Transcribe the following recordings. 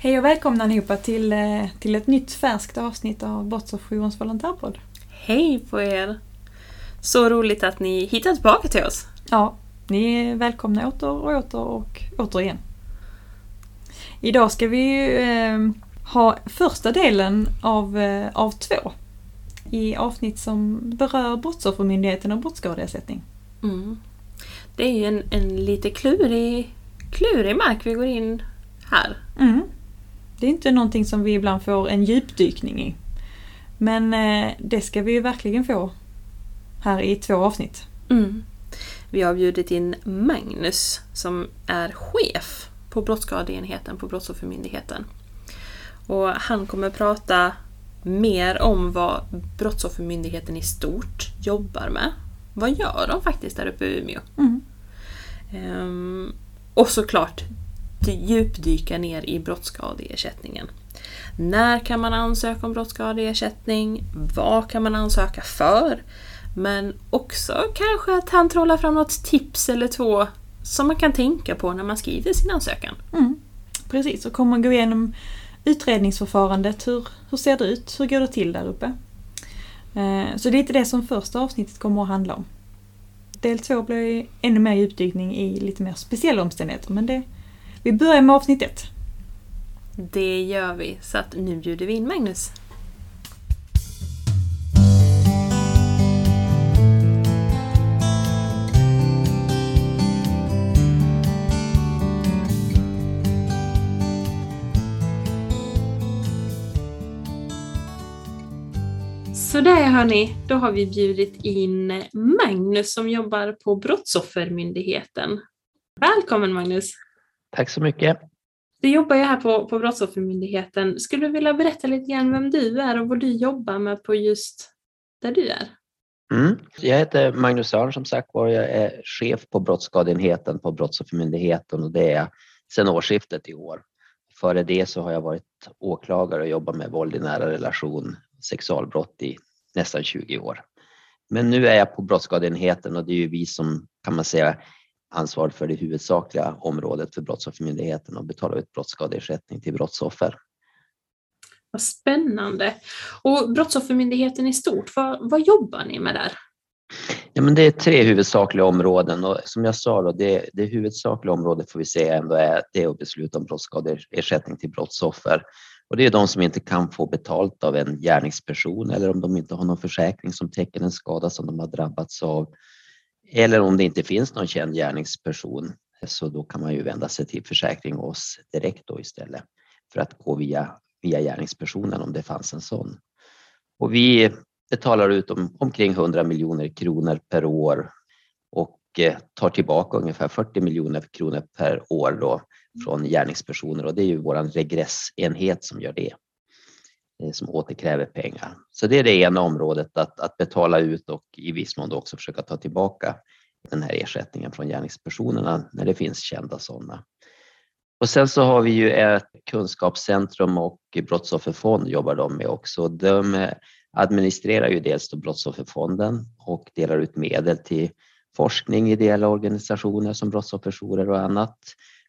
Hej och välkomna allihopa till, eh, till ett nytt färskt avsnitt av Brottsofferjourens volontärpodd. Hej på er! Så roligt att ni hittar tillbaka till oss. Ja, ni är välkomna åter och åter och återigen. Idag ska vi ju eh, ha första delen av, eh, av två i avsnitt som berör Brottsoffermyndigheten och brottsskadeersättning. Mm. Det är ju en, en lite klurig, klurig mark vi går in här. Mm. Det är inte någonting som vi ibland får en djupdykning i. Men eh, det ska vi ju verkligen få här i två avsnitt. Mm. Vi har bjudit in Magnus som är chef på Brottsskadeenheten på Brottsoffermyndigheten. Och han kommer prata mer om vad Brottsoffermyndigheten i stort jobbar med. Vad gör de faktiskt där uppe i Umeå? Mm. Ehm, och såklart djupdyka ner i brottsskadeersättningen. När kan man ansöka om brottsskadeersättning? Vad kan man ansöka för? Men också kanske att han trollar fram något tips eller två som man kan tänka på när man skriver sin ansökan. Mm. Precis, och kommer gå igenom utredningsförfarandet. Hur, hur ser det ut? Hur går det till där uppe? Eh, så det är inte det som första avsnittet kommer att handla om. Del två blir ännu mer djupdykning i lite mer speciella omständigheter men det, vi börjar med avsnitt ett. Det gör vi, så att nu bjuder vi in Magnus. Sådär hörni, då har vi bjudit in Magnus som jobbar på Brottsoffermyndigheten. Välkommen Magnus! Tack så mycket. Du jobbar ju här på, på Brottsoffermyndigheten. Skulle du vilja berätta lite grann vem du är och vad du jobbar med på just där du är? Mm. Jag heter Magnus Örn som sagt var. Jag är chef på Brottsskadeenheten på Brottsoffermyndigheten och det är jag sedan årsskiftet i år. Före det så har jag varit åklagare och jobbat med våld i nära relation, sexualbrott i nästan 20 år. Men nu är jag på Brottsskadeenheten och det är ju vi som kan man säga ansvar för det huvudsakliga området för Brottsoffermyndigheten och betala ut brottsskadeersättning till brottsoffer. Vad spännande! Och Brottsoffermyndigheten i stort, vad, vad jobbar ni med där? Ja, men det är tre huvudsakliga områden och som jag sa då, det, det huvudsakliga området får vi säga ändå är det att besluta om brottsskadeersättning till brottsoffer. Och det är de som inte kan få betalt av en gärningsperson eller om de inte har någon försäkring som täcker en skada som de har drabbats av eller om det inte finns någon känd gärningsperson så då kan man ju vända sig till försäkring och oss direkt då istället för att gå via, via gärningspersonen om det fanns en sån. Och vi betalar ut om, omkring 100 miljoner kronor per år och eh, tar tillbaka ungefär 40 miljoner kronor per år då från gärningspersoner och det är ju vår regressenhet som gör det. Eh, som återkräver pengar. Så det är det ena området, att, att betala ut och i viss mån också försöka ta tillbaka den här ersättningen från gärningspersonerna när det finns kända sådana. Och sen så har vi ju ett kunskapscentrum och brottsofferfond jobbar de med också. De eh, administrerar ju dels då Brottsofferfonden och delar ut medel till forskning, ideella organisationer som brottsofferjourer och annat.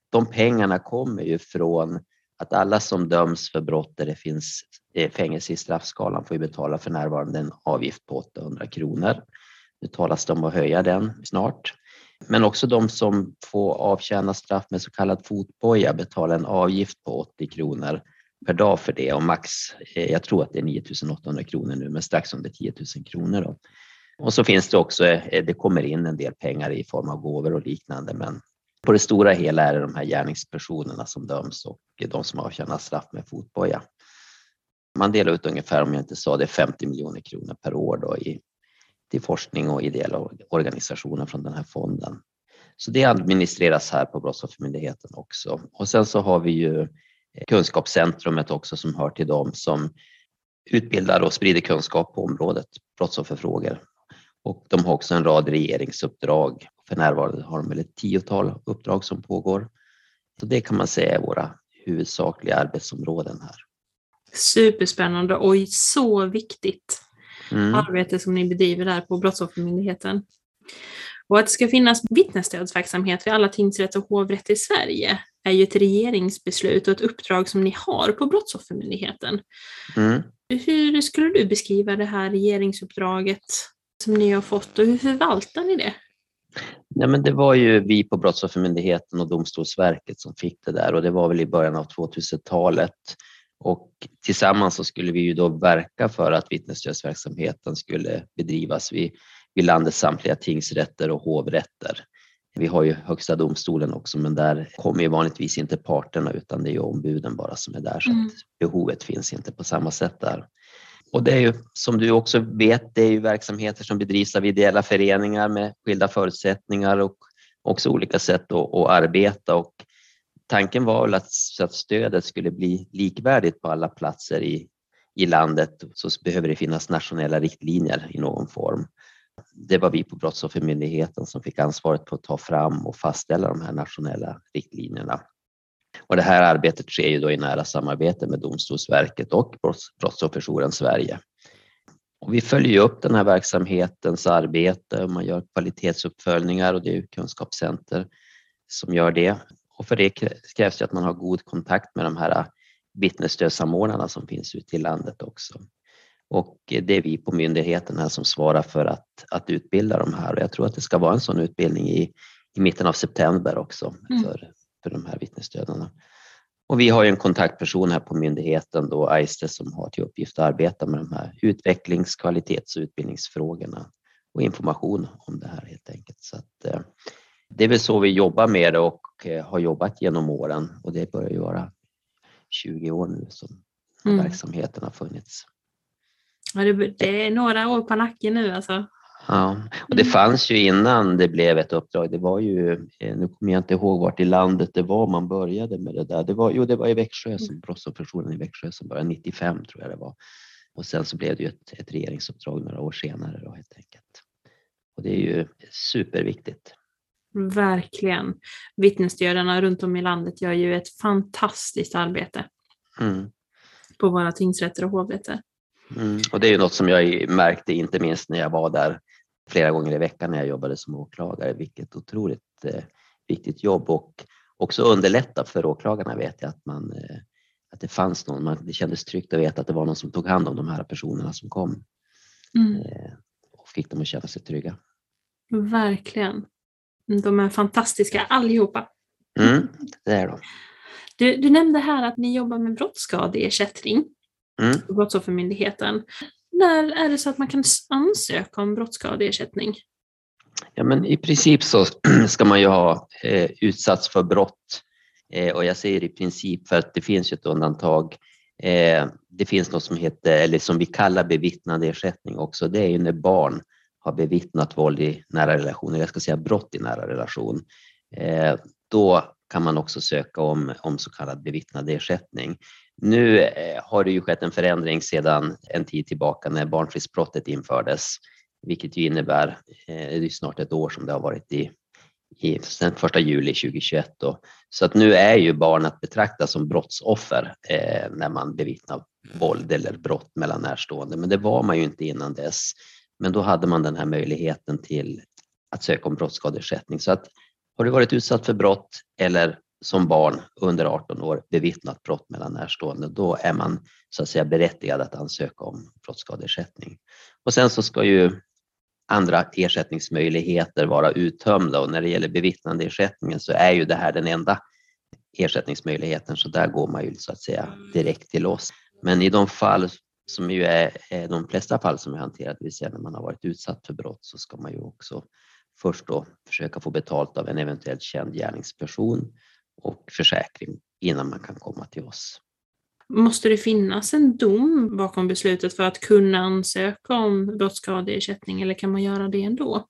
De pengarna kommer ju från att alla som döms för brott där det finns eh, fängelse i straffskalan får ju betala för närvarande en avgift på 800 kronor. Nu talas det om att höja den snart. Men också de som får avtjäna straff med så kallad fotboja betalar en avgift på 80 kronor per dag för det och max, eh, jag tror att det är 9 800 kronor nu, men strax under 10 000 kronor. Då. Och så finns det också, eh, det kommer in en del pengar i form av gåvor och liknande, men på det stora hela är det de här gärningspersonerna som döms och de som avtjänar straff med fotboja. Man delar ut ungefär, om jag inte sa det, 50 miljoner kronor per år då i, till forskning och ideella organisationer från den här fonden. Så det administreras här på Brottsoffermyndigheten också. Och sen så har vi ju eh, Kunskapscentrumet också som hör till dem som utbildar och sprider kunskap på området brottsofferfrågor. Och de har också en rad regeringsuppdrag för närvarande har de väl ett tiotal uppdrag som pågår. Så det kan man säga är våra huvudsakliga arbetsområden här. Superspännande och så viktigt mm. arbete som ni bedriver där på Brottsoffermyndigheten. Och att det ska finnas vittnesstödsverksamhet vid alla tingsrätter och hovrätter i Sverige. är ju ett regeringsbeslut och ett uppdrag som ni har på Brottsoffermyndigheten. Mm. Hur skulle du beskriva det här regeringsuppdraget som ni har fått och hur förvaltar ni det? Ja, men det var ju vi på Brottsoffermyndigheten och Domstolsverket som fick det där och det var väl i början av 2000-talet. Och tillsammans så skulle vi ju då verka för att vittnesstödsverksamheten skulle bedrivas vid, vid landets samtliga tingsrätter och hovrätter. Vi har ju Högsta domstolen också, men där kommer ju vanligtvis inte parterna utan det är ju ombuden bara som är där, så Mm. behovet finns inte på samma sätt där. Och det är ju som du också vet, det är ju verksamheter som bedrivs av ideella föreningar med skilda förutsättningar och också olika sätt att, att arbeta. Och tanken var väl att, att stödet skulle bli likvärdigt på alla platser i, i landet så behöver det finnas nationella riktlinjer i någon form. Det var vi på Brottsoffermyndigheten som fick ansvaret på att ta fram och fastställa de här nationella riktlinjerna. Och det här arbetet sker ju då i nära samarbete med Domstolsverket och Brotts- Brottsofferjouren Sverige. Och vi följer upp den här verksamhetens arbete, man gör kvalitetsuppföljningar och det är ju kunskapscenter som gör det. Och för det krä- krävs det att man har god kontakt med de här vittnesstödssamordnarna som finns ute i landet också. Och det är vi på myndigheten här som svarar för att, att utbilda de här och jag tror att det ska vara en sån utbildning i, i mitten av september också Mm. för, för de här vittnesstödarna. Och vi har ju en kontaktperson här på myndigheten då, Aiste, som har till uppgift att arbeta med de här utvecklings-, kvalitets och utbildningsfrågorna och information om det här helt enkelt. Så att, eh, det är väl så vi jobbar med det och eh, har jobbat genom åren och det börjar ju vara 20 år nu som Mm. verksamheten har funnits. Ja, det är några år på nacken nu alltså. Ja, och det Mm. fanns ju innan det blev ett uppdrag. Det var ju, eh, nu kommer jag inte ihåg vart i landet det var man började med det där. Det var, jo, det var i Växjö, som brottsofferjouren i Växjö som började 95 tror jag det var. Och sen så blev det ju ett, ett regeringsuppdrag några år senare då helt enkelt. Och det är ju superviktigt. Verkligen. Vittnesstödarna runt om i landet gör ju ett fantastiskt arbete Mm. på våra tingsrätter och hovrätter. Mm. Och det är ju något som jag märkte inte minst när jag var där flera gånger i veckan när jag jobbade som åklagare, vilket otroligt eh, viktigt jobb och också underlätta för åklagarna vet jag att man eh, att det fanns någon, man, det kändes tryggt att veta att det var någon som tog hand om de här personerna som kom Mm. eh, och fick dem att känna sig trygga. Verkligen. De är fantastiska allihopa. Mm, det är de. Du, du nämnde här att ni jobbar med brottsskadeersättning Mm. Brottsoffermyndigheten. När är det så att man kan ansöka om brottsskadeersättning? Ja, men I princip så ska man ju ha eh, utsatts för brott eh, och jag säger i princip för att det finns ju ett undantag. Eh, det finns något som heter, eller som vi kallar bevittnad ersättning också. Det är ju när barn har bevittnat våld i nära relation, eller jag ska säga brott i nära relation. Eh, då kan man också söka om, om så kallad bevittnad ersättning. Nu eh, har det ju skett en förändring sedan en tid tillbaka när barnfridsbrottet infördes, vilket ju innebär, eh, det är snart ett år som det har varit i, i sen 1 juli 2021. Då. Så att nu är ju barn att betrakta som brottsoffer eh, när man bevittnar våld eller brott mellan närstående, men det var man ju inte innan dess. Men då hade man den här möjligheten till att söka om brottsskadeersättning. Så att har du varit utsatt för brott eller som barn under 18 år bevittnat brott mellan närstående, då är man så att säga berättigad att ansöka om brottsskadeersättning. Och sen så ska ju andra ersättningsmöjligheter vara uttömda och när det gäller bevittnandeersättningen så är ju det här den enda ersättningsmöjligheten så där går man ju så att säga direkt till oss. Men i de fall som ju är, är de flesta fall som är hanterat, det vill säga när man har varit utsatt för brott, så ska man ju också först då försöka få betalt av en eventuellt känd gärningsperson och försäkring innan man kan komma till oss. Måste det finnas en dom bakom beslutet för att kunna ansöka om brottsskadeersättning eller kan man göra det ändå?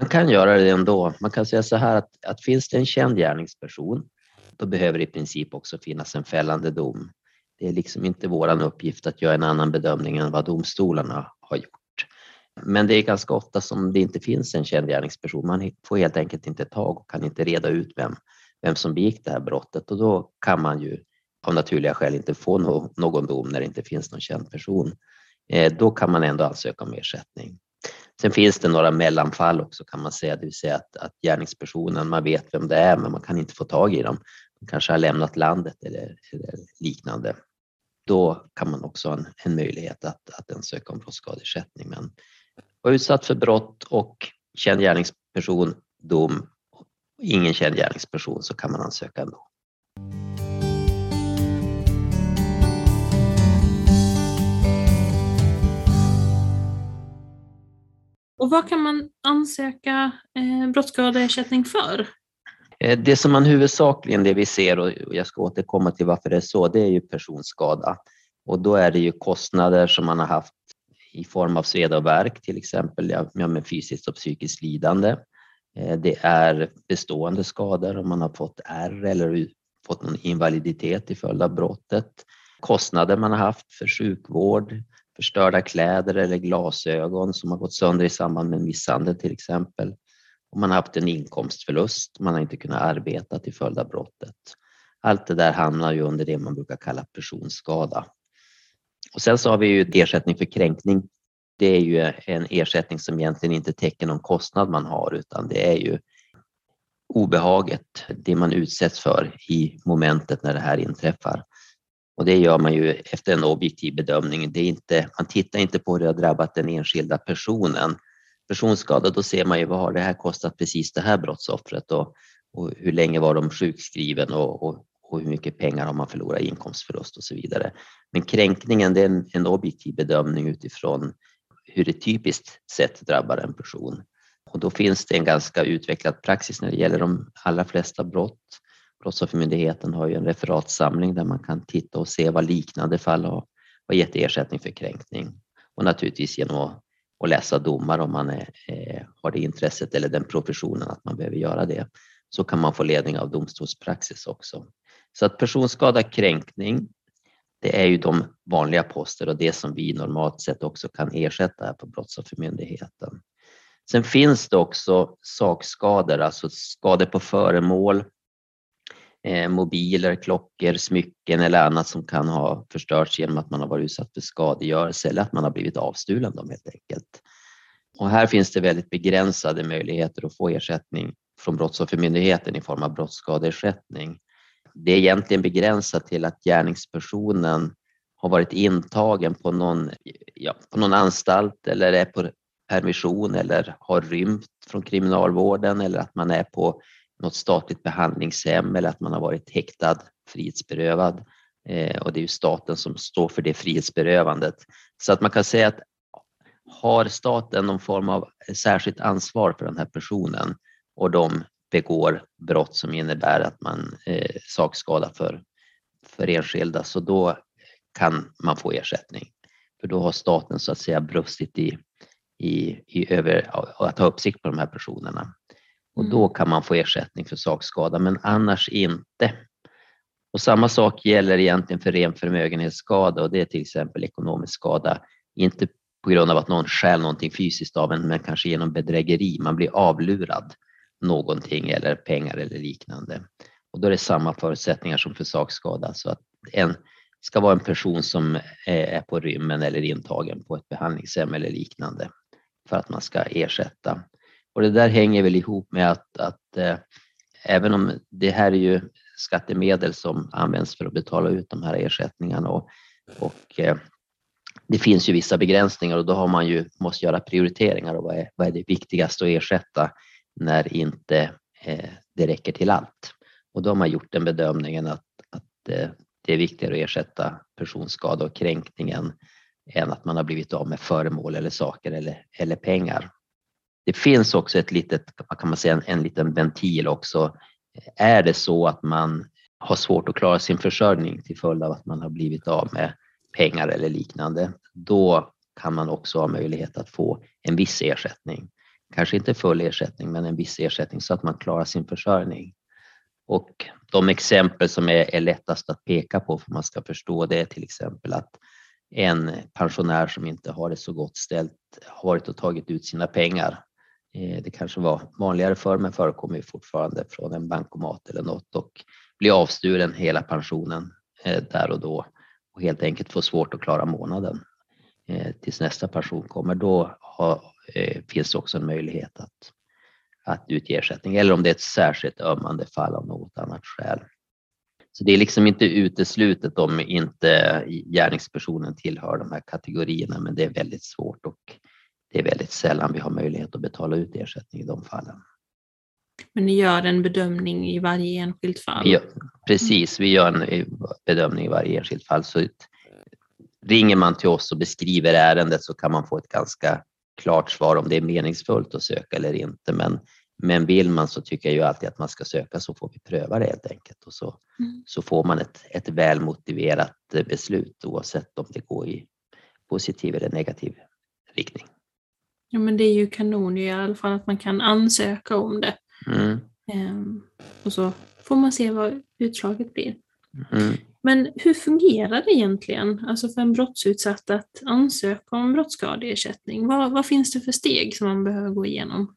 Man kan göra det ändå. Man kan säga så här att, att finns det en känd gärningsperson, då behöver det i princip också finnas en fällande dom. Det är liksom inte vår uppgift att göra en annan bedömning än vad domstolarna har gjort. Men det är ganska ofta som det inte finns en känd gärningsperson. Man får helt enkelt inte tag och kan inte reda ut vem, vem som begick det här brottet och då kan man ju av naturliga skäl inte få no, någon dom när det inte finns någon känd person. Eh, då kan man ändå ansöka om ersättning. Sen finns det några mellanfall också kan man säga, det vill säga att, att gärningspersonen, man vet vem det är men man kan inte få tag i dem De kanske har lämnat landet eller, eller liknande. Då kan man också ha en, en möjlighet att, att ansöka om brottsskadeersättning. Men var utsatt för brott och känd gärningsperson, dom, ingen känd gärningsperson så kan man ansöka ändå. Och vad kan man ansöka eh, brottsskadeersättning för? Eh, det som man huvudsakligen det vi ser, och jag ska återkomma till varför det är så, det är ju personskada. Och då är det ju kostnader som man har haft i form av sveda och värk, till exempel ja, med fysiskt och psykiskt lidande. Eh, det är bestående skador om man har fått ärr eller fått någon invaliditet till följd av brottet. Kostnader man har haft för sjukvård, förstörda kläder eller glasögon som har gått sönder i samband med misshandel till exempel. Om man har haft en inkomstförlust, man har inte kunnat arbeta till följd av brottet. Allt det där hamnar ju under det man brukar kalla personskada. Och sen så har vi ju ersättning för kränkning. Det är ju en ersättning som egentligen inte täcker någon kostnad man har utan det är ju obehaget, det man utsätts för i momentet när det här inträffar. Och det gör man ju efter en objektiv bedömning. Det är inte, man tittar inte på hur det har drabbat den enskilda personen. Personskada, då ser man ju vad har det här kostat precis det här brottsoffret och, och hur länge var de sjukskriven och, och, och, hur mycket pengar har man förlorat i inkomstförlust och så vidare. Men kränkningen det är en, en objektiv bedömning utifrån hur det typiskt sett drabbar en person. Och då finns det en ganska utvecklad praxis när det gäller de allra flesta brott. Brottsoffermyndigheten har ju en referatsamling där man kan titta och se vad liknande fall har, har gett ersättning för kränkning. Och naturligtvis genom att, att läsa domar om man är, eh, har det intresset eller den professionen att man behöver göra det, så kan man få ledning av domstolspraxis också. Så att personskada, kränkning, det är ju de vanliga poster och det som vi normalt sett också kan ersätta här på Brottsoffermyndigheten. Sen finns det också sakskador, alltså skador på föremål, eh, mobiler, klockor, smycken eller annat som kan ha förstörts genom att man har varit utsatt för skadegörelse eller att man har blivit avstulen dem helt enkelt. Och här finns det väldigt begränsade möjligheter att få ersättning från Brottsoffermyndigheten i form av brottsskadeersättning. Det är egentligen begränsat till att gärningspersonen har varit intagen på någon, ja, på någon anstalt eller är på permission eller har rymt från kriminalvården eller att man är på något statligt behandlingshem eller att man har varit häktad, frihetsberövad. Eh, och det är ju staten som står för det frihetsberövandet. Så att man kan säga att har staten någon form av särskilt ansvar för den här personen och de begår brott som innebär att man eh, sakskada för, för enskilda, så då kan man få ersättning. För då har staten så att säga brustit i, i, i över, att ha uppsikt på de här personerna. Och då mm. kan man få ersättning för sakskada, men annars inte. Och samma sak gäller egentligen för ren förmögenhetsskada och det är till exempel ekonomisk skada, inte på grund av att någon stjäl någonting fysiskt av en, men kanske genom bedrägeri. Man blir avlurad någonting eller pengar eller liknande. Och då är det samma förutsättningar som för sakskada. Så att en ska vara en person som eh, är på rymmen eller intagen på ett behandlingshem eller liknande för att man ska ersätta. Och det där hänger väl ihop med att, att eh, även om det här är ju skattemedel som används för att betala ut de här ersättningarna och, och eh, det finns ju vissa begränsningar och då har man ju måste göra prioriteringar och vad är, vad är det viktigaste att ersätta när inte eh, det räcker till allt. Och då har man gjort den bedömningen att, att eh, det är viktigare att ersätta personskada och kränkningen än att man har blivit av med föremål eller saker eller, eller pengar. Det finns också ett litet, kan man säga, en, en liten ventil också. Är det så att man har svårt att klara sin försörjning till följd av att man har blivit av med pengar eller liknande, då kan man också ha möjlighet att få en viss ersättning. Kanske inte full ersättning, men en viss ersättning så att man klarar sin försörjning. Och de exempel som är, är lättast att peka på för man ska förstå det är till exempel att en pensionär som inte har det så gott ställt har varit och tagit ut sina pengar eh, det kanske var vanligare förr men förekommer fortfarande från en bankomat eller något och blir avsturen hela pensionen eh, där och då och helt enkelt får svårt att klara månaden eh, tills nästa pension kommer. Då har, finns det också en möjlighet att, att utge ersättning eller om det är ett särskilt ömmande fall av något annat skäl. Så det är liksom inte uteslutet om inte gärningspersonen tillhör de här kategorierna, men det är väldigt svårt och det är väldigt sällan vi har möjlighet att betala ut ersättning i de fallen. Men ni gör en bedömning i varje enskilt fall? Ja, precis, vi gör en bedömning i varje enskilt fall. Så ringer man till oss och beskriver ärendet så kan man få ett ganska klart svar om det är meningsfullt att söka eller inte. Men, men vill man så tycker jag ju alltid att man ska söka så får vi pröva det helt enkelt. Och så, mm. så får man ett, ett väl motiverat beslut oavsett om det går i positiv eller negativ riktning. Ja men det är ju kanon i alla fall att man kan ansöka om det. Mm. Ehm, och så får man se vad utslaget blir. Mm. Men hur fungerar det egentligen alltså för en brottsutsatt att ansöka om brottsskadeersättning? Vad, vad finns det för steg som man behöver gå igenom?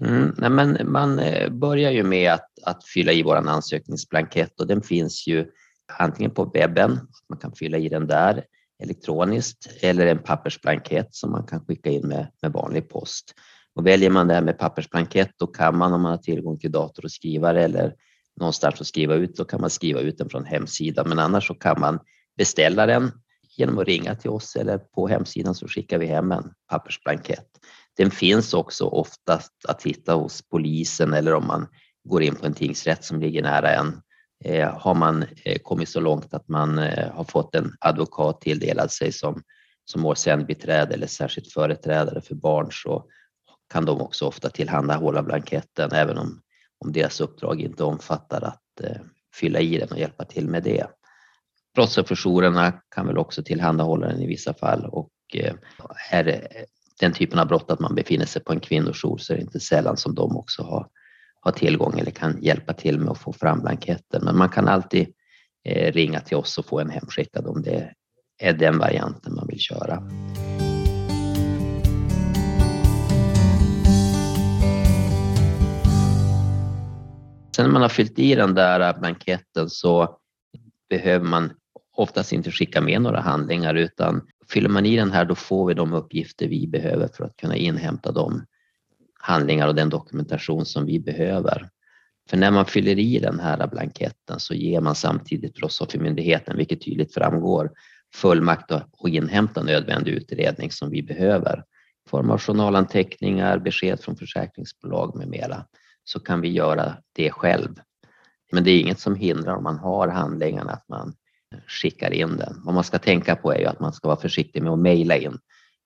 Mm, nej men man eh, börjar ju med att, att fylla i vår ansökningsblankett och den finns ju antingen på webben, man kan fylla i den där elektroniskt, eller en pappersblankett som man kan skicka in med, med vanlig post. Och väljer man det här med pappersblankett då kan man om man har tillgång till dator och skrivare eller någonstans att skriva ut, då kan man skriva ut den från hemsidan. Men annars så kan man beställa den genom att ringa till oss eller på hemsidan så skickar vi hem en pappersblankett. Den finns också oftast att hitta hos polisen eller om man går in på en tingsrätt som ligger nära en. Eh, har man eh, kommit så långt att man eh, har fått en advokat tilldelad sig som, som målsägandebiträde eller särskilt företrädare för barn så kan de också ofta tillhandahålla blanketten även om om deras uppdrag inte omfattar att eh, fylla i den och hjälpa till med det. Brottsofferjourerna kan väl också tillhandahålla den i vissa fall och eh, är det den typen av brott att man befinner sig på en kvinnojour så är det inte sällan som de också har, har tillgång eller kan hjälpa till med att få fram blanketten. Men man kan alltid eh, ringa till oss och få en hemskickad om det är den varianten man vill köra. Sen när man har fyllt i den där äh, blanketten så behöver man oftast inte skicka med några handlingar utan fyller man i den här då får vi de uppgifter vi behöver för att kunna inhämta de handlingar och den dokumentation som vi behöver. För när man fyller i den här äh, blanketten så ger man samtidigt Brottsoffermyndigheten, vilket tydligt framgår, fullmakt att inhämta nödvändig utredning som vi behöver i form av journalanteckningar, besked från försäkringsbolag med mera så kan vi göra det själv. Men det är inget som hindrar om man har handlingarna att man skickar in den. Vad man ska tänka på är ju att man ska vara försiktig med att mejla in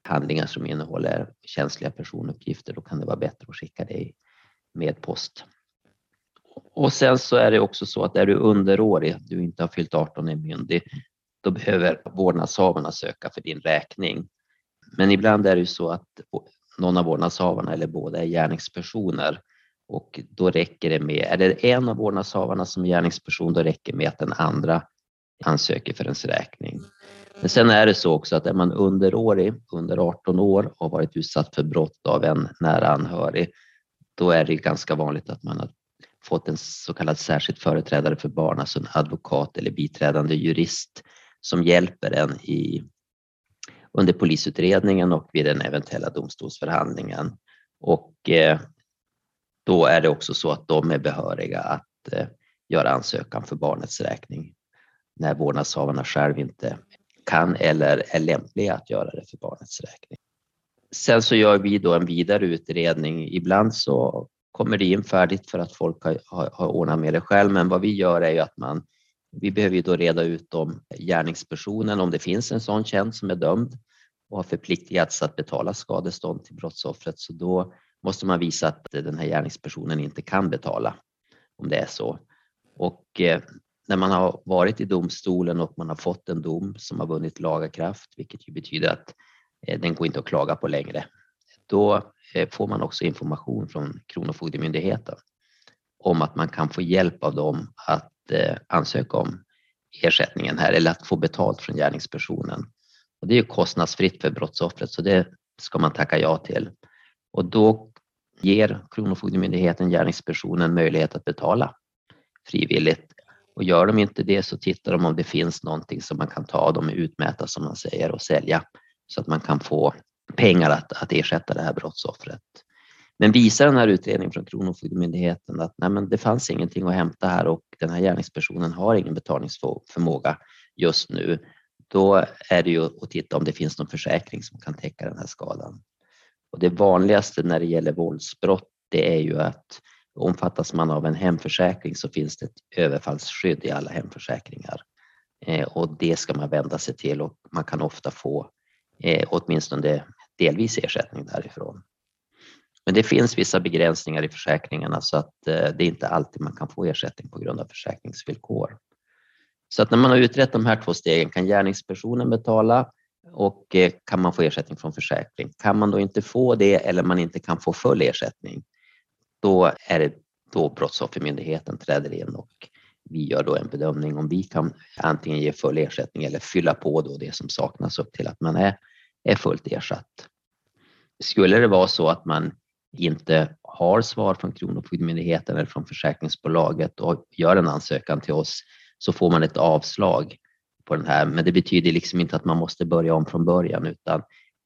handlingar som innehåller känsliga personuppgifter. Då kan det vara bättre att skicka det med post. Och sen så är det också så att är du underårig, du inte har fyllt 18 och är myndig, då behöver vårdnadshavarna söka för din räkning. Men ibland är det ju så att någon av vårdnadshavarna eller båda är gärningspersoner och då räcker det med, är det en av vårdnadshavarna som är gärningsperson, då räcker det med att den andra ansöker för ens räkning. Men sen är det så också att är man underårig, under 18 år och varit utsatt för brott av en nära anhörig, då är det ganska vanligt att man har fått en så kallad särskild företrädare för barn, alltså en advokat eller biträdande jurist som hjälper en i, under polisutredningen och vid den eventuella domstolsförhandlingen. Och eh, då är det också så att de är behöriga att eh, göra ansökan för barnets räkning när vårdnadshavarna själv inte kan eller är lämpliga att göra det för barnets räkning. Sen så gör vi då en vidare utredning. Ibland så kommer det in färdigt för att folk har, har, har ordnat med det själv, men vad vi gör är ju att man vi behöver ju då reda ut om gärningspersonen, om det finns en sån känd som är dömd och har förpliktigats att betala skadestånd till brottsoffret, så då måste man visa att den här gärningspersonen inte kan betala om det är så. Och eh, när man har varit i domstolen och man har fått en dom som har vunnit lagakraft, vilket ju betyder att eh, den går inte att klaga på längre, då eh, får man också information från Kronofogdemyndigheten om att man kan få hjälp av dem att ansöka om ersättningen här eller att få betalt från gärningspersonen. Och det är kostnadsfritt för brottsoffret så det ska man tacka ja till. Och då ger Kronofogdemyndigheten gärningspersonen möjlighet att betala frivilligt. Och gör de inte det så tittar de om det finns någonting som man kan ta av dem utmäta som man säger och sälja så att man kan få pengar att, att ersätta det här brottsoffret. Men visar den här utredningen från Kronofogdemyndigheten att nej, men det fanns ingenting att hämta här och den här gärningspersonen har ingen betalningsförmåga just nu, då är det ju att titta om det finns någon försäkring som kan täcka den här skadan. Och det vanligaste när det gäller våldsbrott, det är ju att omfattas man av en hemförsäkring så finns det ett överfallsskydd i alla hemförsäkringar. Eh, och det ska man vända sig till och man kan ofta få eh, åtminstone delvis ersättning därifrån. Men det finns vissa begränsningar i försäkringarna så att eh, det är inte alltid man kan få ersättning på grund av försäkringsvillkor. Så att när man har utrett de här två stegen, kan gärningspersonen betala och eh, kan man få ersättning från försäkring? Kan man då inte få det eller man inte kan få full ersättning, då är det då Brottsoffermyndigheten träder in och vi gör då en bedömning om vi kan antingen ge full ersättning eller fylla på då det som saknas upp till att man är, är fullt ersatt. Skulle det vara så att man inte har svar från Kronofogdemyndigheten eller från försäkringsbolaget och gör en ansökan till oss så får man ett avslag på den här. Men det betyder liksom inte att man måste börja om från början utan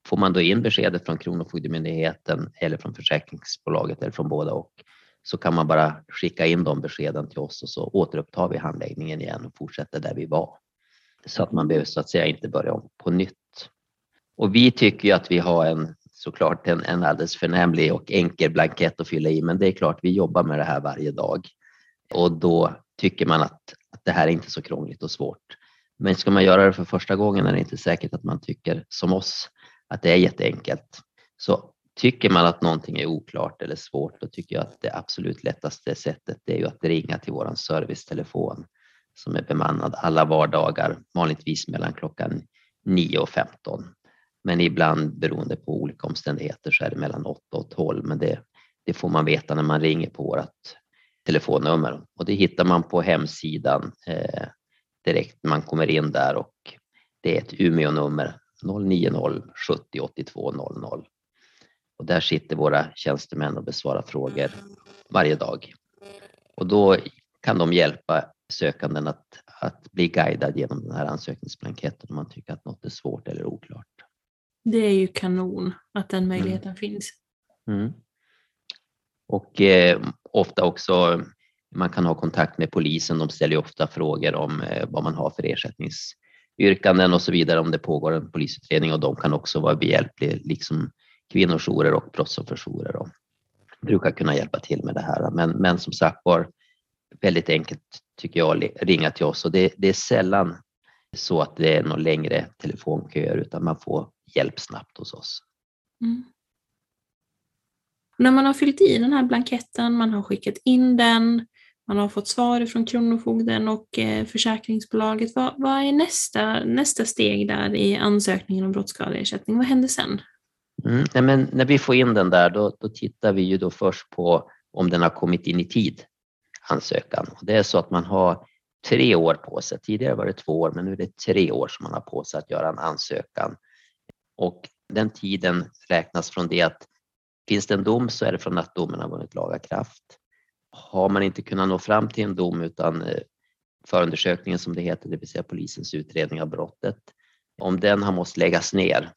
får man då in beskedet från Kronofogdemyndigheten eller från försäkringsbolaget eller från båda och så kan man bara skicka in de beskeden till oss och så återupptar vi handläggningen igen och fortsätter där vi var. Så att man behöver så att säga inte börja om på nytt. Och vi tycker ju att vi har en såklart en, en alldeles förnämlig och enkel blankett att fylla i, men det är klart, vi jobbar med det här varje dag och då tycker man att, att det här är inte så krångligt och svårt. Men ska man göra det för första gången är det inte säkert att man tycker som oss att det är jätteenkelt. Så tycker man att någonting är oklart eller svårt, då tycker jag att det absolut lättaste sättet är ju att ringa till vår servicetelefon som är bemannad alla vardagar, vanligtvis mellan klockan 9 och 15. Men ibland beroende på olika omständigheter så är det mellan 8 och 12, men det, det får man veta när man ringer på vårt telefonnummer och det hittar man på hemsidan eh, direkt när man kommer in där och det är ett Umeå-nummer 090 70 82 00. Och där sitter våra tjänstemän och besvarar frågor varje dag. Och då kan de hjälpa sökanden att, att bli guidad genom den här ansökningsblanketten om man tycker att något är svårt eller oklart. Det är ju kanon att den möjligheten mm. finns. Mm. Och eh, ofta också, man kan ha kontakt med polisen. De ställer ofta frågor om eh, vad man har för ersättningsyrkanden och så vidare om det pågår en polisutredning och de kan också vara behjälpliga, liksom kvinnojourer och brottsofferjourer och brukar kunna hjälpa till med det här. Men, men som sagt var, väldigt enkelt tycker jag att ringa till oss och det, det är sällan så att det är några längre telefonköer utan man får hjälp snabbt hos oss. Mm. När man har fyllt i den här blanketten, man har skickat in den, man har fått svar från Kronofogden och eh, försäkringsbolaget. Vad, vad, är nästa, nästa steg där i ansökningen om brottsskadeersättning? Vad händer sen? Mm, nej men när vi får in den där, då, då, tittar vi ju då först på om den har kommit in i tid, ansökan. Och det är så att man har tre år på sig. Tidigare var det två år, men nu är det tre år som man har på sig att göra en ansökan. Och den tiden räknas från det att finns det en dom så är det från att domen har vunnit laga kraft. Har man inte kunnat nå fram till en dom utan eh, förundersökningen som det heter, det vill säga polisens utredning av brottet, om den har måste läggas ner,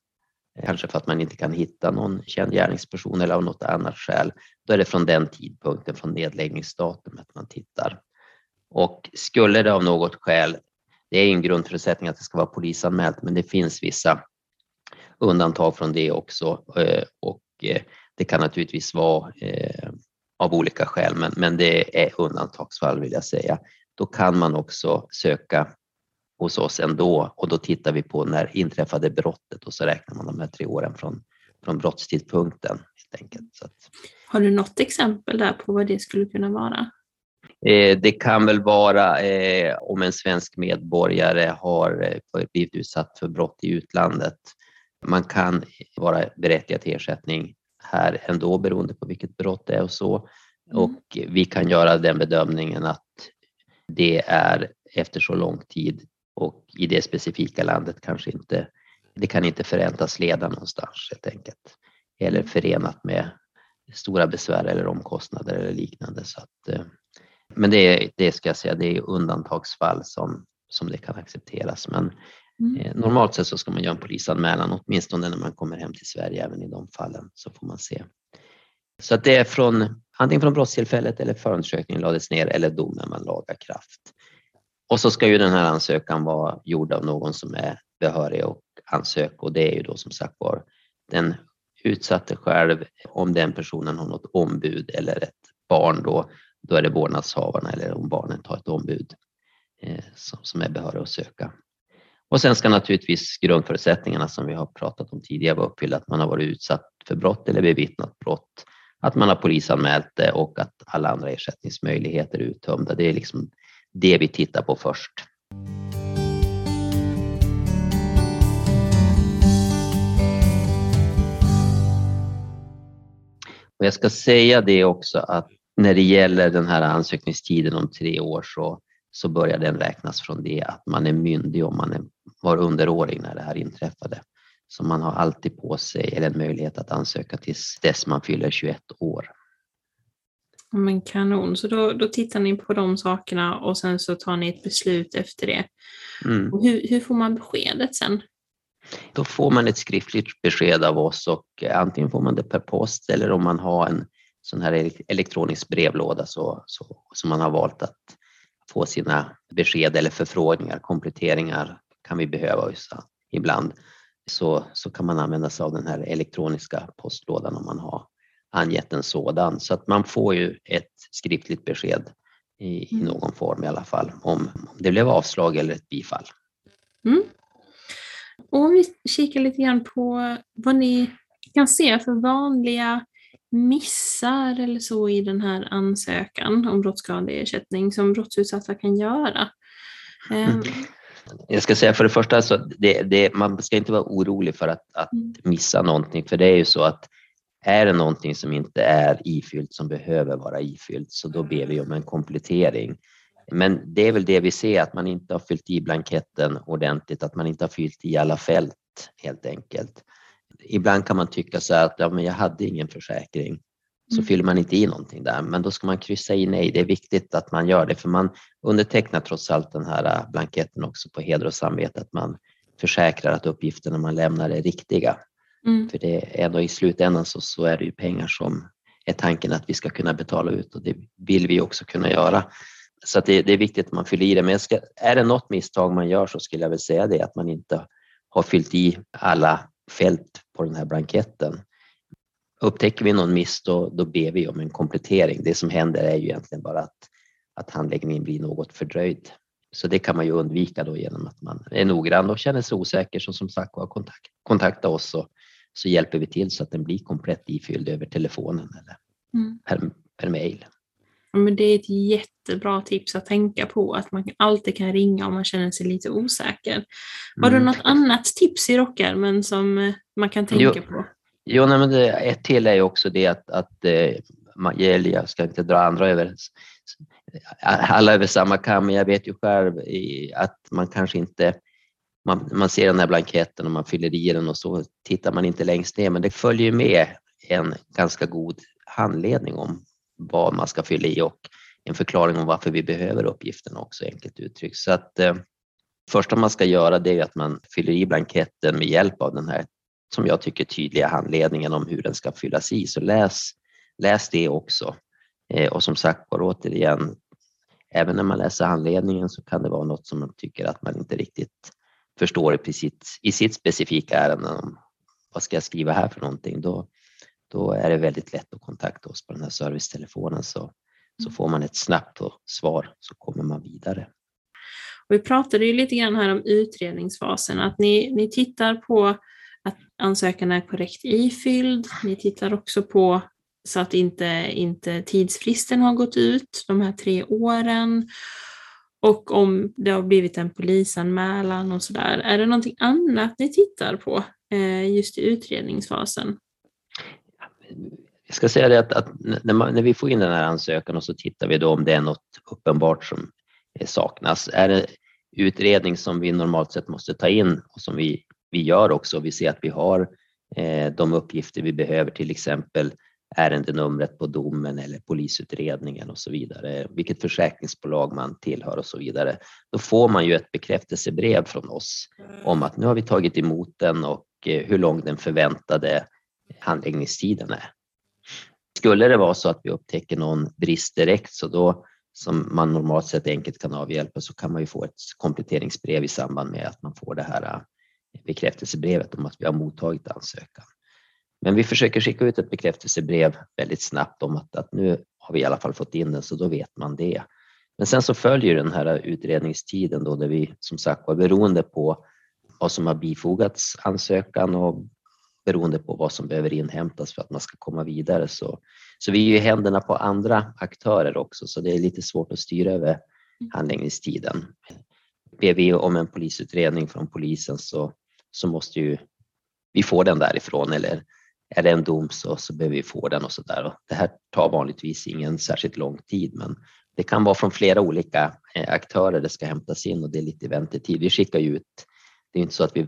eh, kanske för att man inte kan hitta någon känd gärningsperson eller av något annat skäl, då är det från den tidpunkten, från nedläggningsdatumet man tittar. Och skulle det av något skäl, det är en grundförutsättning att det ska vara polisanmält, men det finns vissa undantag från det också eh, och det kan naturligtvis vara av olika skäl, men, men det är undantagsfall vill jag säga. Då kan man också söka hos oss ändå och då tittar vi på när inträffade brottet och så räknar man de här tre åren från, från brottstidpunkten. Helt enkelt. Så att, Har du något exempel där på vad det skulle kunna vara? Eh, det kan väl vara eh, om en svensk medborgare har eh, blivit utsatt för brott i utlandet. Man kan vara berättigad till ersättning här ändå beroende på vilket brott det är och så. Mm. Och vi kan göra den bedömningen att det är efter så lång tid och i det specifika landet kanske inte, det kan inte förräntas leda någonstans helt enkelt. Eller mm. förenat med stora besvär eller omkostnader eller liknande. Så att, eh, men det, det ska jag säga, det är undantagsfall som, som det kan accepteras. Men mm. Eh, normalt sett så ska man göra en polisanmälan, åtminstone när man kommer hem till Sverige, även i de fallen så får man se Så att det är från antingen från brottstillfället eller förundersökningen lades ner eller domen man lagar kraft. Och så ska ju den här ansökan vara gjord av någon som är behörig och ansöka och det är ju då som sagt var den utsatte själv, om den personen har något ombud eller ett barn då, då är det vårdnadshavarna eller om barnet har ett ombud eh, som, som är behörig att söka. Och sen ska naturligtvis grundförutsättningarna som vi har pratat om tidigare vara uppfyllda, att man har varit utsatt för brott eller bevittnat brott, att man har polisanmält det och att alla andra ersättningsmöjligheter är uttömda. Det är liksom det vi tittar på först. Och jag ska säga det också att när det gäller den här ansökningstiden om tre år så, så börjar den räknas från det att man är myndig om man är, var underårig när det här inträffade. Så man har alltid på sig eller en möjlighet att ansöka tills dess man fyller 21 år. Men kanon, så då, då tittar ni på de sakerna och sen så tar ni ett beslut efter det. Mm. Hur, hur får man beskedet sen? Då får man ett skriftligt besked av oss och antingen får man det per post eller om man har en sån här elektronisk brevlåda så, så, så man har valt att få sina besked eller förfrågningar, kompletteringar kan vi behöva ibland. Så, så kan man använda sig av den här elektroniska postlådan om man har angett en sådan. Så att man får ju ett skriftligt besked i, i mm. någon form i alla fall om det blev avslag eller ett bifall. Mm. Och om vi kikar lite grann på vad ni kan se för vanliga missar eller så i den här ansökan om brottsskadeersättning som brottsutsatta kan göra. Mm. Jag ska säga för det första, så det, det, man ska inte vara orolig för att, att mm. missa någonting, för det är ju så att är det någonting som inte är ifyllt som behöver vara ifyllt så då ber vi om en komplettering. Men det är väl det vi ser, att man inte har fyllt i blanketten ordentligt, att man inte har fyllt i alla fält helt enkelt. Ibland kan man tycka så att ja, men jag hade ingen försäkring, så mm. fyller man inte i någonting där, men då ska man kryssa i nej. Det är viktigt att man gör det, för man undertecknar trots allt den här äh, blanketten också på heder och samvete, att man försäkrar att uppgifterna man lämnar är riktiga. Mm. För det är ändå i slutändan så, så är det ju pengar som är tanken att vi ska kunna betala ut och det vill vi också kunna göra. Så det, det, är viktigt att man fyller i det. Men ska, är det något misstag man gör så skulle jag väl säga det att man inte har fyllt i alla fält på den här blanketten. Upptäcker vi någon miss då, då ber vi om en komplettering. Det som händer är ju egentligen bara att, att handläggningen blir något fördröjd. Så det kan man ju undvika då genom att man är noggrann och känner sig osäker så som sagt var kontakt, kontakta oss och så hjälper vi till så att den blir komplett ifylld över telefonen eller mm. per, per mail. Ja, men det är ett jättebra tips att tänka på, att man alltid kan ringa om man känner sig lite osäker. Har mm. du något annat tips i rockärmen som eh, man kan tänka jo, på? Jo, nej, men det, ett till är ju också det att, att eh, man, jag ska inte dra andra över alla över samma kam, men jag vet ju själv att man kanske inte man, man ser den här blanketten och man fyller i den och så tittar man inte längst ner, men det följer med en ganska god handledning om vad man ska fylla i och en förklaring om varför vi behöver uppgifterna också enkelt uttryckt. Så att eh, första man ska göra det är att man fyller i blanketten med hjälp av den här, som jag tycker, tydliga handledningen om hur den ska fyllas i. Så läs, läs det också. Eh, och som sagt var återigen, även när man läser handledningen så kan det vara något som man tycker att man inte riktigt förstår i sitt, i sitt specifika ärende. Om, vad ska jag skriva här för någonting? Då, då är det väldigt lätt att kontakta oss på den här servicetelefonen så, så får man ett snabbt svar så kommer man vidare. Och vi pratade ju lite grann här om utredningsfasen, att ni, ni tittar på ansökan är korrekt ifylld. Ni tittar också på så att inte, inte tidsfristen har gått ut, de här tre åren. Och om det har blivit en polisanmälan och sådär. Är det någonting annat ni tittar på eh, just i utredningsfasen? Jag ska säga det att, att när, man, när, vi får in den här ansökan och så tittar vi då om det är något uppenbart som eh, saknas. Är det utredning som vi normalt sett måste ta in och som vi, vi gör också, vi ser att vi har eh, de uppgifter vi behöver, till exempel ärendenumret på domen eller polisutredningen och så vidare, vilket försäkringsbolag man tillhör och så vidare. Då får man ju ett bekräftelsebrev från oss om att nu har vi tagit emot den och eh, hur lång den förväntade handläggningstiden är. Skulle det vara så att vi upptäcker någon brist direkt så då som man normalt sett enkelt kan avhjälpa så kan man ju få ett kompletteringsbrev i samband med att man får det här bekräftelsebrevet om att vi har mottagit ansökan. Men vi försöker skicka ut ett bekräftelsebrev väldigt snabbt om att, att nu har vi i alla fall fått in den så då vet man det. Men sen så följer den här utredningstiden då där vi som sagt var beroende på vad som har bifogats ansökan och beroende på vad som behöver inhämtas för att man ska komma vidare. Så, så vi är ju i händerna på andra aktörer också så det är lite svårt att styra över mm. handläggningstiden. Ber vi om en polisutredning från polisen så, så måste ju vi få den därifrån eller är det en dom så, så behöver vi få den och så där. Och det här tar vanligtvis ingen särskilt lång tid men det kan vara från flera olika eh, aktörer det ska hämtas in och det är lite väntetid. Vi skickar ju ut, det är inte så att vi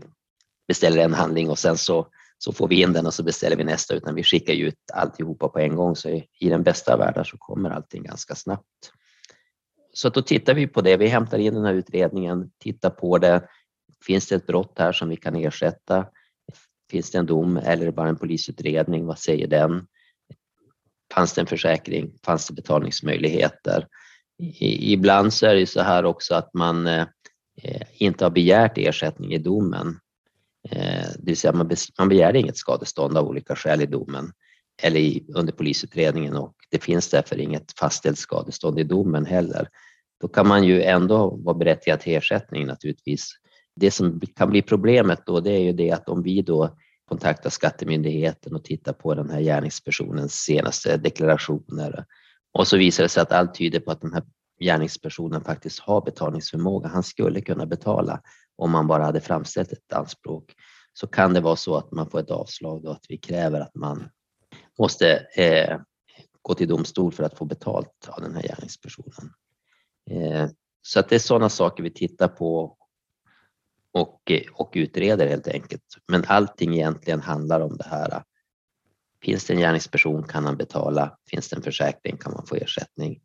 beställer en handling och sen så, så får vi in den och så beställer vi nästa utan vi skickar ju ut alltihopa på en gång så i, i den bästa av världar så kommer allting ganska snabbt. Så då tittar vi på det, vi hämtar in den här utredningen, tittar på det. Finns det ett brott här som vi kan ersätta? Finns det en dom eller bara en polisutredning? Vad säger den? Fanns det en försäkring? Fanns det betalningsmöjligheter? Ibland så är det så här också att man eh, inte har begärt ersättning i domen. Eh, det vill säga man, begärde begär inget skadestånd av olika skäl i domen eller under polisutredningen och det finns därför inget fastställt skadestånd i domen heller. Då kan man ju ändå vara berättigad till ersättning naturligtvis. Det som kan bli problemet då det är ju det att om vi då kontaktar Skattemyndigheten och tittar på den här gärningspersonens senaste deklarationer och så visar det sig att allt tyder på att den här gärningspersonen faktiskt har betalningsförmåga. Han skulle kunna betala om man bara hade framställt ett anspråk. Så kan det vara så att man får ett avslag och att vi kräver att man måste eh, gå till domstol för att få betalt av den här gärningspersonen. Eh, så att det är sådana saker vi tittar på och, och utreder helt enkelt. Men allting egentligen handlar om det här. Finns det en gärningsperson kan han betala. Finns det en försäkring kan man få ersättning.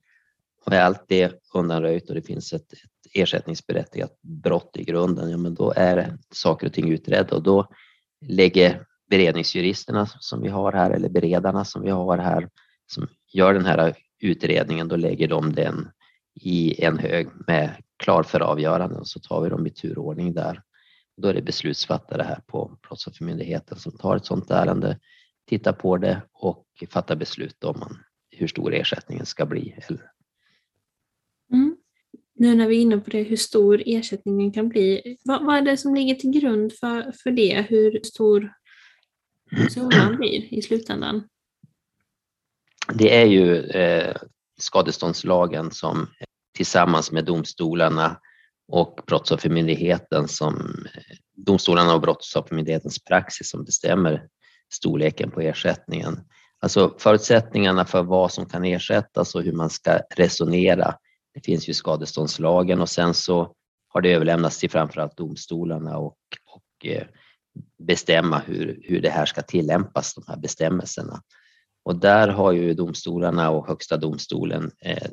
Och är allt det undanröjt och det finns ett, ett ersättningsberättigat brott i grunden, ja men då är saker och ting utredda och då lägger beredningsjuristerna som vi har här eller beredarna som vi har här som gör den här utredningen, då lägger de den i en hög med klar för avgörande och så tar vi dem i turordning där. Då är det beslutsfattare här på Brottsoffermyndigheten som tar ett sådant ärende, tittar på det och fattar beslut om hur stor ersättningen ska bli. Mm. Nu när vi är inne på det, hur stor ersättningen kan bli, vad, vad är det som ligger till grund för, för det? Hur stor summan blir i slutändan? Det är ju eh, skadeståndslagen som tillsammans med domstolarna och Brottsoffermyndigheten som domstolarna och Brottsoffermyndighetens praxis som bestämmer storleken på ersättningen. Alltså förutsättningarna för vad som kan ersättas och hur man ska resonera. Det finns ju skadeståndslagen och sen så har det överlämnats till framförallt domstolarna och, och eh, bestämma hur, hur det här ska tillämpas, de här bestämmelserna. Och där har ju domstolarna och Högsta domstolen eh,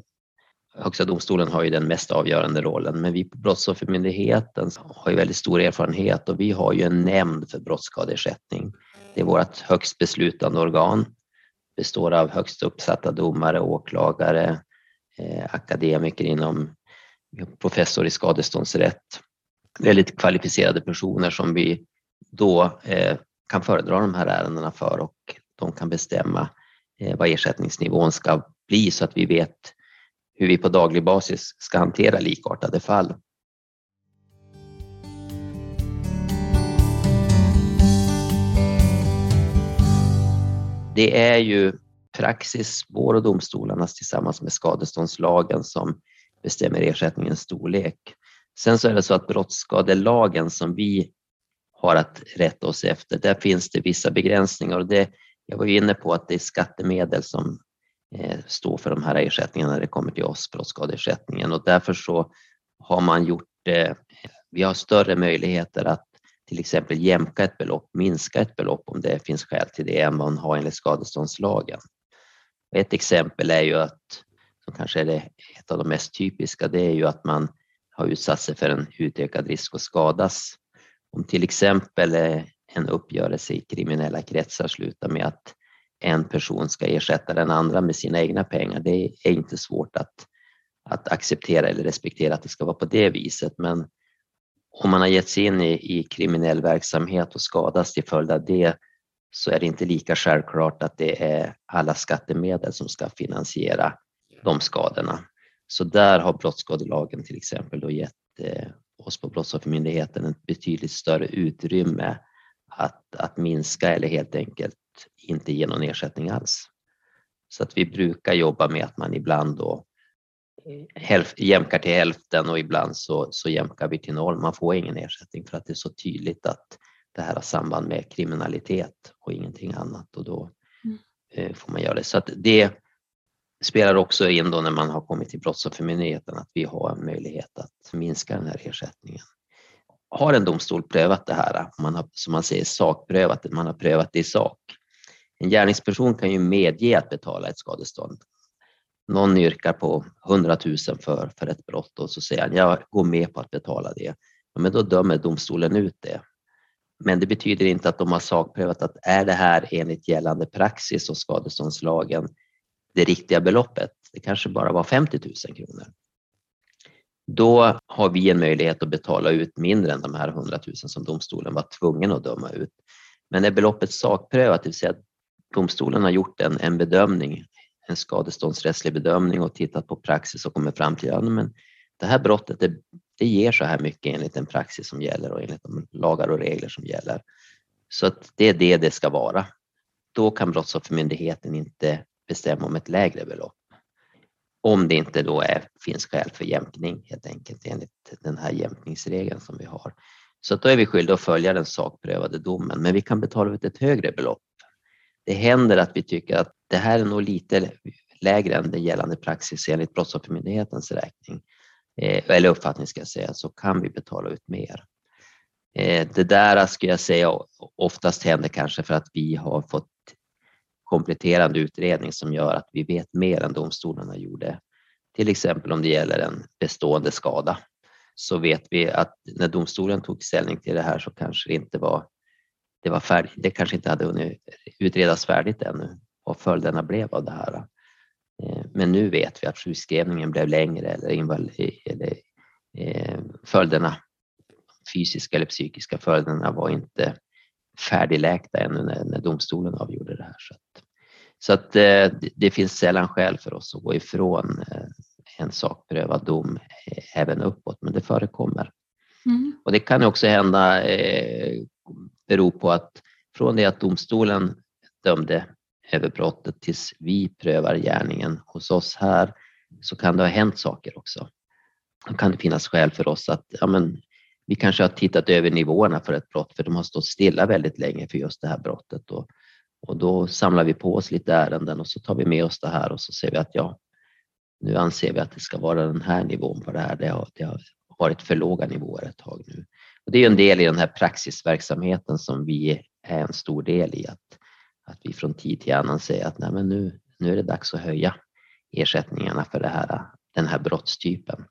Högsta domstolen har ju den mest avgörande rollen, men vi på Brottsoffermyndigheten har ju väldigt stor erfarenhet och vi har ju en nämnd för brottsskadeersättning. Det är vårt högst beslutande organ. består av högst uppsatta domare, åklagare, eh, akademiker inom professor i skadeståndsrätt. Väldigt kvalificerade personer som vi då eh, kan föredra de här ärendena för och de kan bestämma eh, vad ersättningsnivån ska bli så att vi vet hur vi på daglig basis ska hantera likartade fall. Det är ju praxis, vår och domstolarnas tillsammans med skadeståndslagen som bestämmer ersättningens storlek. Sen så är det så att brottsskadelagen som vi har att rätta oss efter, där finns det vissa begränsningar och det, jag var ju inne på att det är skattemedel som Eh, stå för de här ersättningarna när det kommer till oss, brottsskadeersättningen och därför så har man gjort det. Vi har större möjligheter att till exempel jämka ett belopp, minska ett belopp om det finns skäl till det än man har enligt skadeståndslagen. Ett exempel är ju att, som kanske är det, ett av de mest typiska, det är ju att man har utsatt sig för en utökad risk att skadas. Om till exempel eh, en uppgörelse i kriminella kretsar slutar med att en person ska ersätta den andra med sina egna pengar. Det är inte svårt att, att acceptera eller respektera att det ska vara på det viset. Men om man har gett sig in i, i kriminell verksamhet och skadas till följd av det så är det inte lika självklart att det är alla skattemedel som ska finansiera de skadorna. Så där har brottsskadelagen till exempel då gett eh, oss på Brottsoffermyndigheten ett betydligt större utrymme att, att minska eller helt enkelt inte ge någon ersättning alls. Så att vi brukar jobba med att man ibland då jämkar till hälften och ibland så, så jämkar vi till noll. Man får ingen ersättning för att det är så tydligt att det här har samband med kriminalitet och ingenting annat och då mm. Eh, får man göra det. Så att det spelar också in då när man har kommit till Brottsoffermyndigheten att vi har en möjlighet att minska den här ersättningen. Har en domstol prövat det här, man har, som man säger sakprövat det, man har prövat det i sak. En gärningsperson kan ju medge att betala ett skadestånd. Någon yrkar på 100 000 för, för ett brott och så säger han jag går med på att betala det. Ja, men då dömer domstolen ut det. Men det betyder inte att de har sakprövat att är det här enligt gällande praxis och skadeståndslagen det riktiga beloppet? Det kanske bara var 50 000 kronor. Då har vi en möjlighet att betala ut mindre än de här 100 000 som domstolen var tvungen att döma ut. Men är beloppet sakprövat, det vill säga att domstolen har gjort en, en bedömning, en skadeståndsrättslig bedömning och tittat på praxis och kommit fram till att ja, det här brottet det, det ger så här mycket enligt den praxis som gäller och enligt de lagar och regler som gäller. Så att det är det det ska vara. Då kan Brottsoffermyndigheten inte bestämma om ett lägre belopp. Om det inte då är, finns skäl för jämkning helt enkelt enligt den här jämkningsregeln som vi har. Så då är vi skyldiga att följa den sakprövade domen, men vi kan betala ut ett högre belopp. Det händer att vi tycker att det här är nog lite lägre än den gällande praxis enligt Brottsoffermyndighetens räkning eh, eller uppfattning ska jag säga, så kan vi betala ut mer. Eh, det där skulle jag säga oftast händer kanske för att vi har fått kompletterande utredning som gör att vi vet mer än domstolarna gjorde. Till exempel om det gäller en bestående skada så vet vi att när domstolen tog ställning till det här så kanske det inte var det var färdigt. Det kanske inte hade hunnit utredas färdigt ännu vad följderna blev av det här. Eh, men nu vet vi att sjukskrivningen blev längre eller, eller eh, följderna, fysiska eller psykiska följderna var inte färdigläkta ännu när, när domstolen avgjorde det här. Så att, så att eh, det finns sällan skäl för oss att gå ifrån en sakprövad dom även uppåt, men det förekommer. Mm. Och det kan också hända, eh, bero på att från det att domstolen dömde över brottet tills vi prövar gärningen hos oss här så kan det ha hänt saker också. Då kan det finnas skäl för oss att ja, men, vi kanske har tittat över nivåerna för ett brott för de har stått stilla väldigt länge för just det här brottet. Och, och då samlar vi på oss lite ärenden och så tar vi med oss det här och så ser vi att ja, nu anser vi att det ska vara den här nivån på det här. Det har, det har varit för låga nivåer ett tag nu. Och det är en del i den här praxisverksamheten som vi är en stor del i. Att att vi från tid till annan säger att Nej, men nu, nu är det dags att höja ersättningarna för det här, den här brottstypen.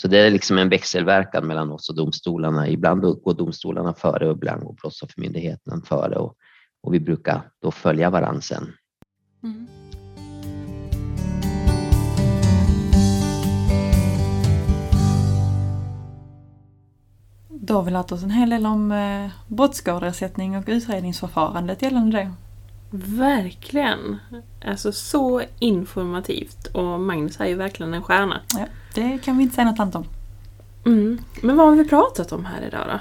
Så det är liksom en växelverkan mellan oss och domstolarna. Ibland går domstolarna före och ibland går Brottsoffermyndigheten före och, och vi brukar då följa varandra sen. Mm. Då har vi lärt oss en hel del om eh, brottsskadeersättning och utredningsförfarandet gällande det. Verkligen! Alltså så informativt och Magnus är ju verkligen en stjärna. Ja, det kan vi inte säga något annat om. Mm. Men vad har vi pratat om här idag då?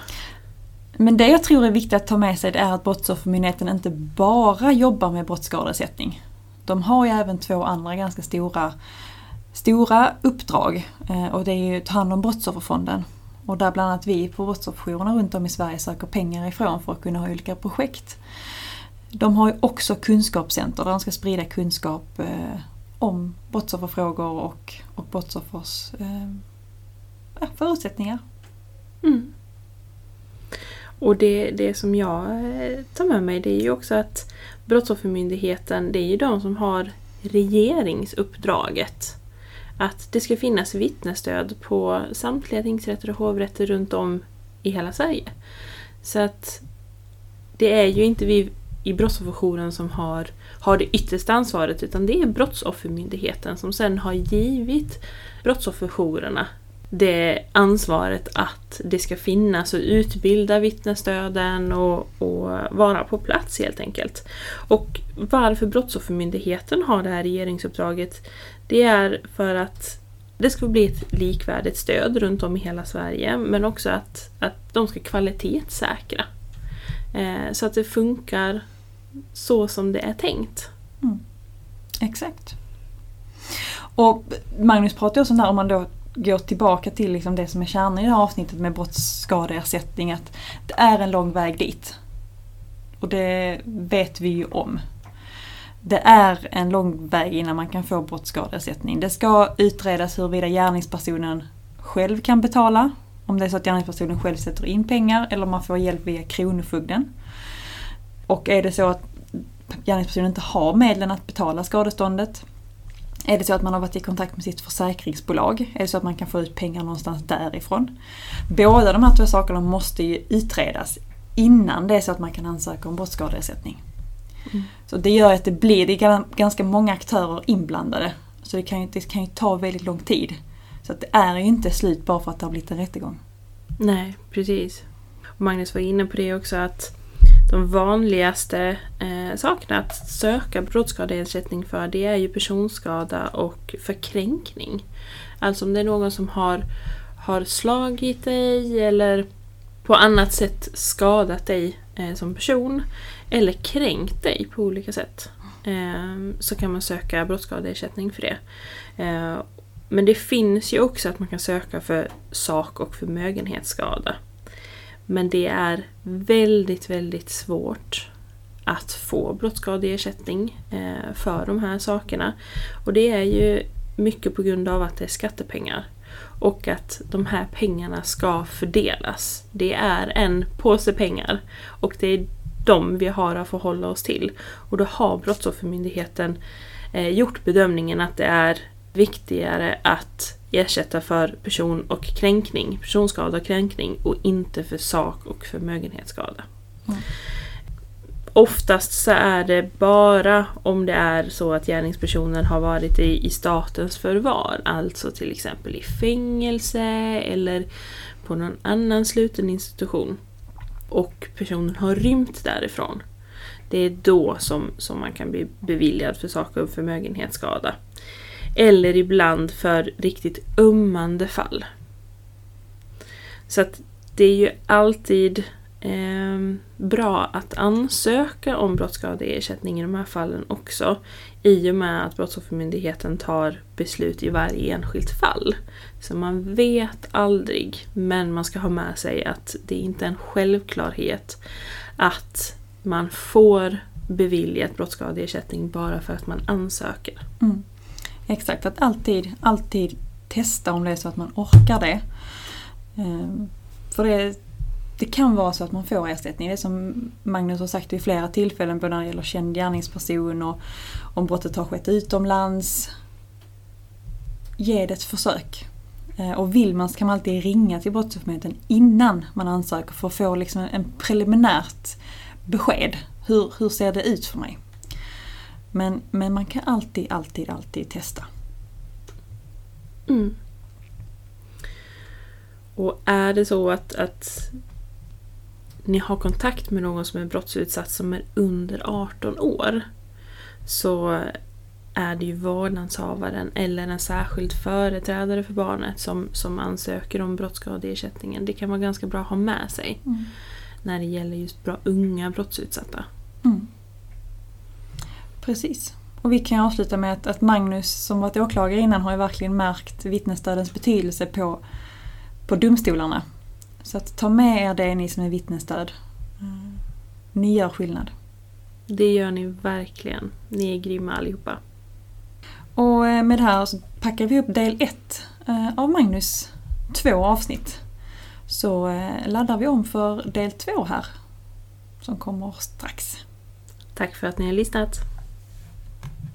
Men det jag tror är viktigt att ta med sig det är att Brottsoffermyndigheten inte bara jobbar med brottsskadeersättning. De har ju även två andra ganska stora, stora uppdrag eh, och det är ju att ta hand om Brottsofferfonden. Och där bland annat vi på brottsofferjourerna runt om i Sverige söker pengar ifrån för att kunna ha olika projekt. De har ju också kunskapscenter där de ska sprida kunskap eh, om brottsofferfrågor och, och brottsoffers eh, förutsättningar. Mm. Och det, det som jag eh, tar med mig det är ju också att Brottsoffermyndigheten det är ju de som har regeringsuppdraget. Att det ska finnas vittnesstöd på samtliga tingsrätter och hovrätter runt om i hela Sverige. Så att det är ju inte vi i Brottsofferjouren som har, har det yttersta ansvaret utan det är Brottsoffermyndigheten som sen har givit brottsofferjourerna det ansvaret att det ska finnas och utbilda vittnesstöden och, och vara på plats helt enkelt. Och varför Brottsoffermyndigheten har det här regeringsuppdraget det är för att det ska bli ett likvärdigt stöd runt om i hela Sverige men också att, att de ska kvalitetssäkra. Eh, så att det funkar så som det är tänkt. Mm. Exakt. Och Magnus pratade också där om man då går tillbaka till liksom det som är kärnan i det här avsnittet med brottsskadeersättning att det är en lång väg dit. Och det vet vi ju om. Det är en lång väg innan man kan få brottsskadeersättning. Det ska utredas huruvida gärningspersonen själv kan betala. Om det är så att gärningspersonen själv sätter in pengar eller om man får hjälp via Kronofogden. Och är det så att gärningspersonen inte har medlen att betala skadeståndet är det så att man har varit i kontakt med sitt försäkringsbolag? Är det så att man kan få ut pengar någonstans därifrån? Båda de här två sakerna måste ju utredas innan det är så att man kan ansöka om brottsskadeersättning. Mm. Så det gör att det blir det är ganska många aktörer inblandade. Så det kan, ju, det kan ju ta väldigt lång tid. Så att det är ju inte slut bara för att det har blivit en rättegång. Nej, precis. Magnus var inne på det också att de vanligaste eh, sakerna att söka brottsskadeersättning för det är ju personskada och förkränkning. Alltså om det är någon som har, har slagit dig eller på annat sätt skadat dig eh, som person eller kränkt dig på olika sätt. Eh, så kan man söka brottsskadeersättning för det. Eh, men det finns ju också att man kan söka för sak och förmögenhetsskada. Men det är väldigt, väldigt svårt att få brottsskadeersättning eh, för de här sakerna. Och det är ju mycket på grund av att det är skattepengar. Och att de här pengarna ska fördelas. Det är en påse pengar och det är de vi har att förhålla oss till. Och då har Brottsoffermyndigheten eh, gjort bedömningen att det är viktigare att ersätta för person och kränkning, personskada och kränkning och inte för sak och förmögenhetsskada. Mm. Oftast så är det bara om det är så att gärningspersonen har varit i, i statens förvar, alltså till exempel i fängelse eller på någon annan sluten institution och personen har rymt därifrån. Det är då som, som man kan bli beviljad för sak och förmögenhetsskada. Eller ibland för riktigt ömmande fall. Så att det är ju alltid eh, bra att ansöka om brottsskadeersättning i de här fallen också. I och med att Brottsoffermyndigheten tar beslut i varje enskilt fall. Så man vet aldrig, men man ska ha med sig att det inte är en självklarhet att man får beviljat brottsskadeersättning bara för att man ansöker. Mm. Exakt, att alltid, alltid testa om det är så att man orkar det. Ehm, för det, det kan vara så att man får ersättning. Det är som Magnus har sagt vid flera tillfällen, både när det gäller känd gärningsperson och om brottet har skett utomlands. Ge det ett försök. Ehm, och vill man så kan man alltid ringa till Brottsoffermyndigheten innan man ansöker för att få liksom en preliminärt besked. Hur, hur ser det ut för mig? Men, men man kan alltid, alltid, alltid testa. Mm. Och är det så att, att ni har kontakt med någon som är brottsutsatt som är under 18 år så är det ju vårdnadshavaren eller en särskild företrädare för barnet som, som ansöker om brottsskadeersättningen. Det kan vara ganska bra att ha med sig mm. när det gäller just bra, unga brottsutsatta. Mm. Precis. Och vi kan avsluta med att, att Magnus som varit åklagare innan har ju verkligen märkt vittnesstödens betydelse på, på domstolarna. Så att ta med er det ni som är vittnesstöd. Mm. Ni gör skillnad. Det gör ni verkligen. Ni är grymma allihopa. Och eh, med det här så packar vi upp del 1 eh, av Magnus två avsnitt. Så eh, laddar vi om för del 2 här. Som kommer strax. Tack för att ni har lyssnat.